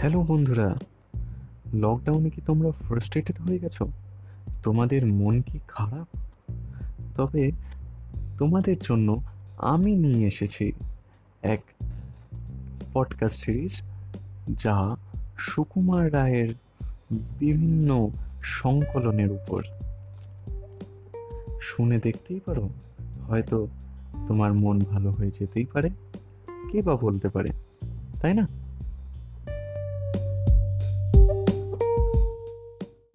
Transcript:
Hello বন্ধুরা লকডাউনে কি তোমরা ফ্রাস্ট্রেটেড হয়ে গেছো? তোমাদের মন কি খারাপ? তবে তোমাদের জন্য আমি নিয়ে এসেছি এক পডকাস্ট সিরিজ যা সুকুমার রায়ের বিভিন্ন সংকলনের উপর। শুনে দেখতেই পারো, হয়তো তোমার মন ভালো হয়ে যেতেই পারে, কে বা বলতে পারে, তাই না?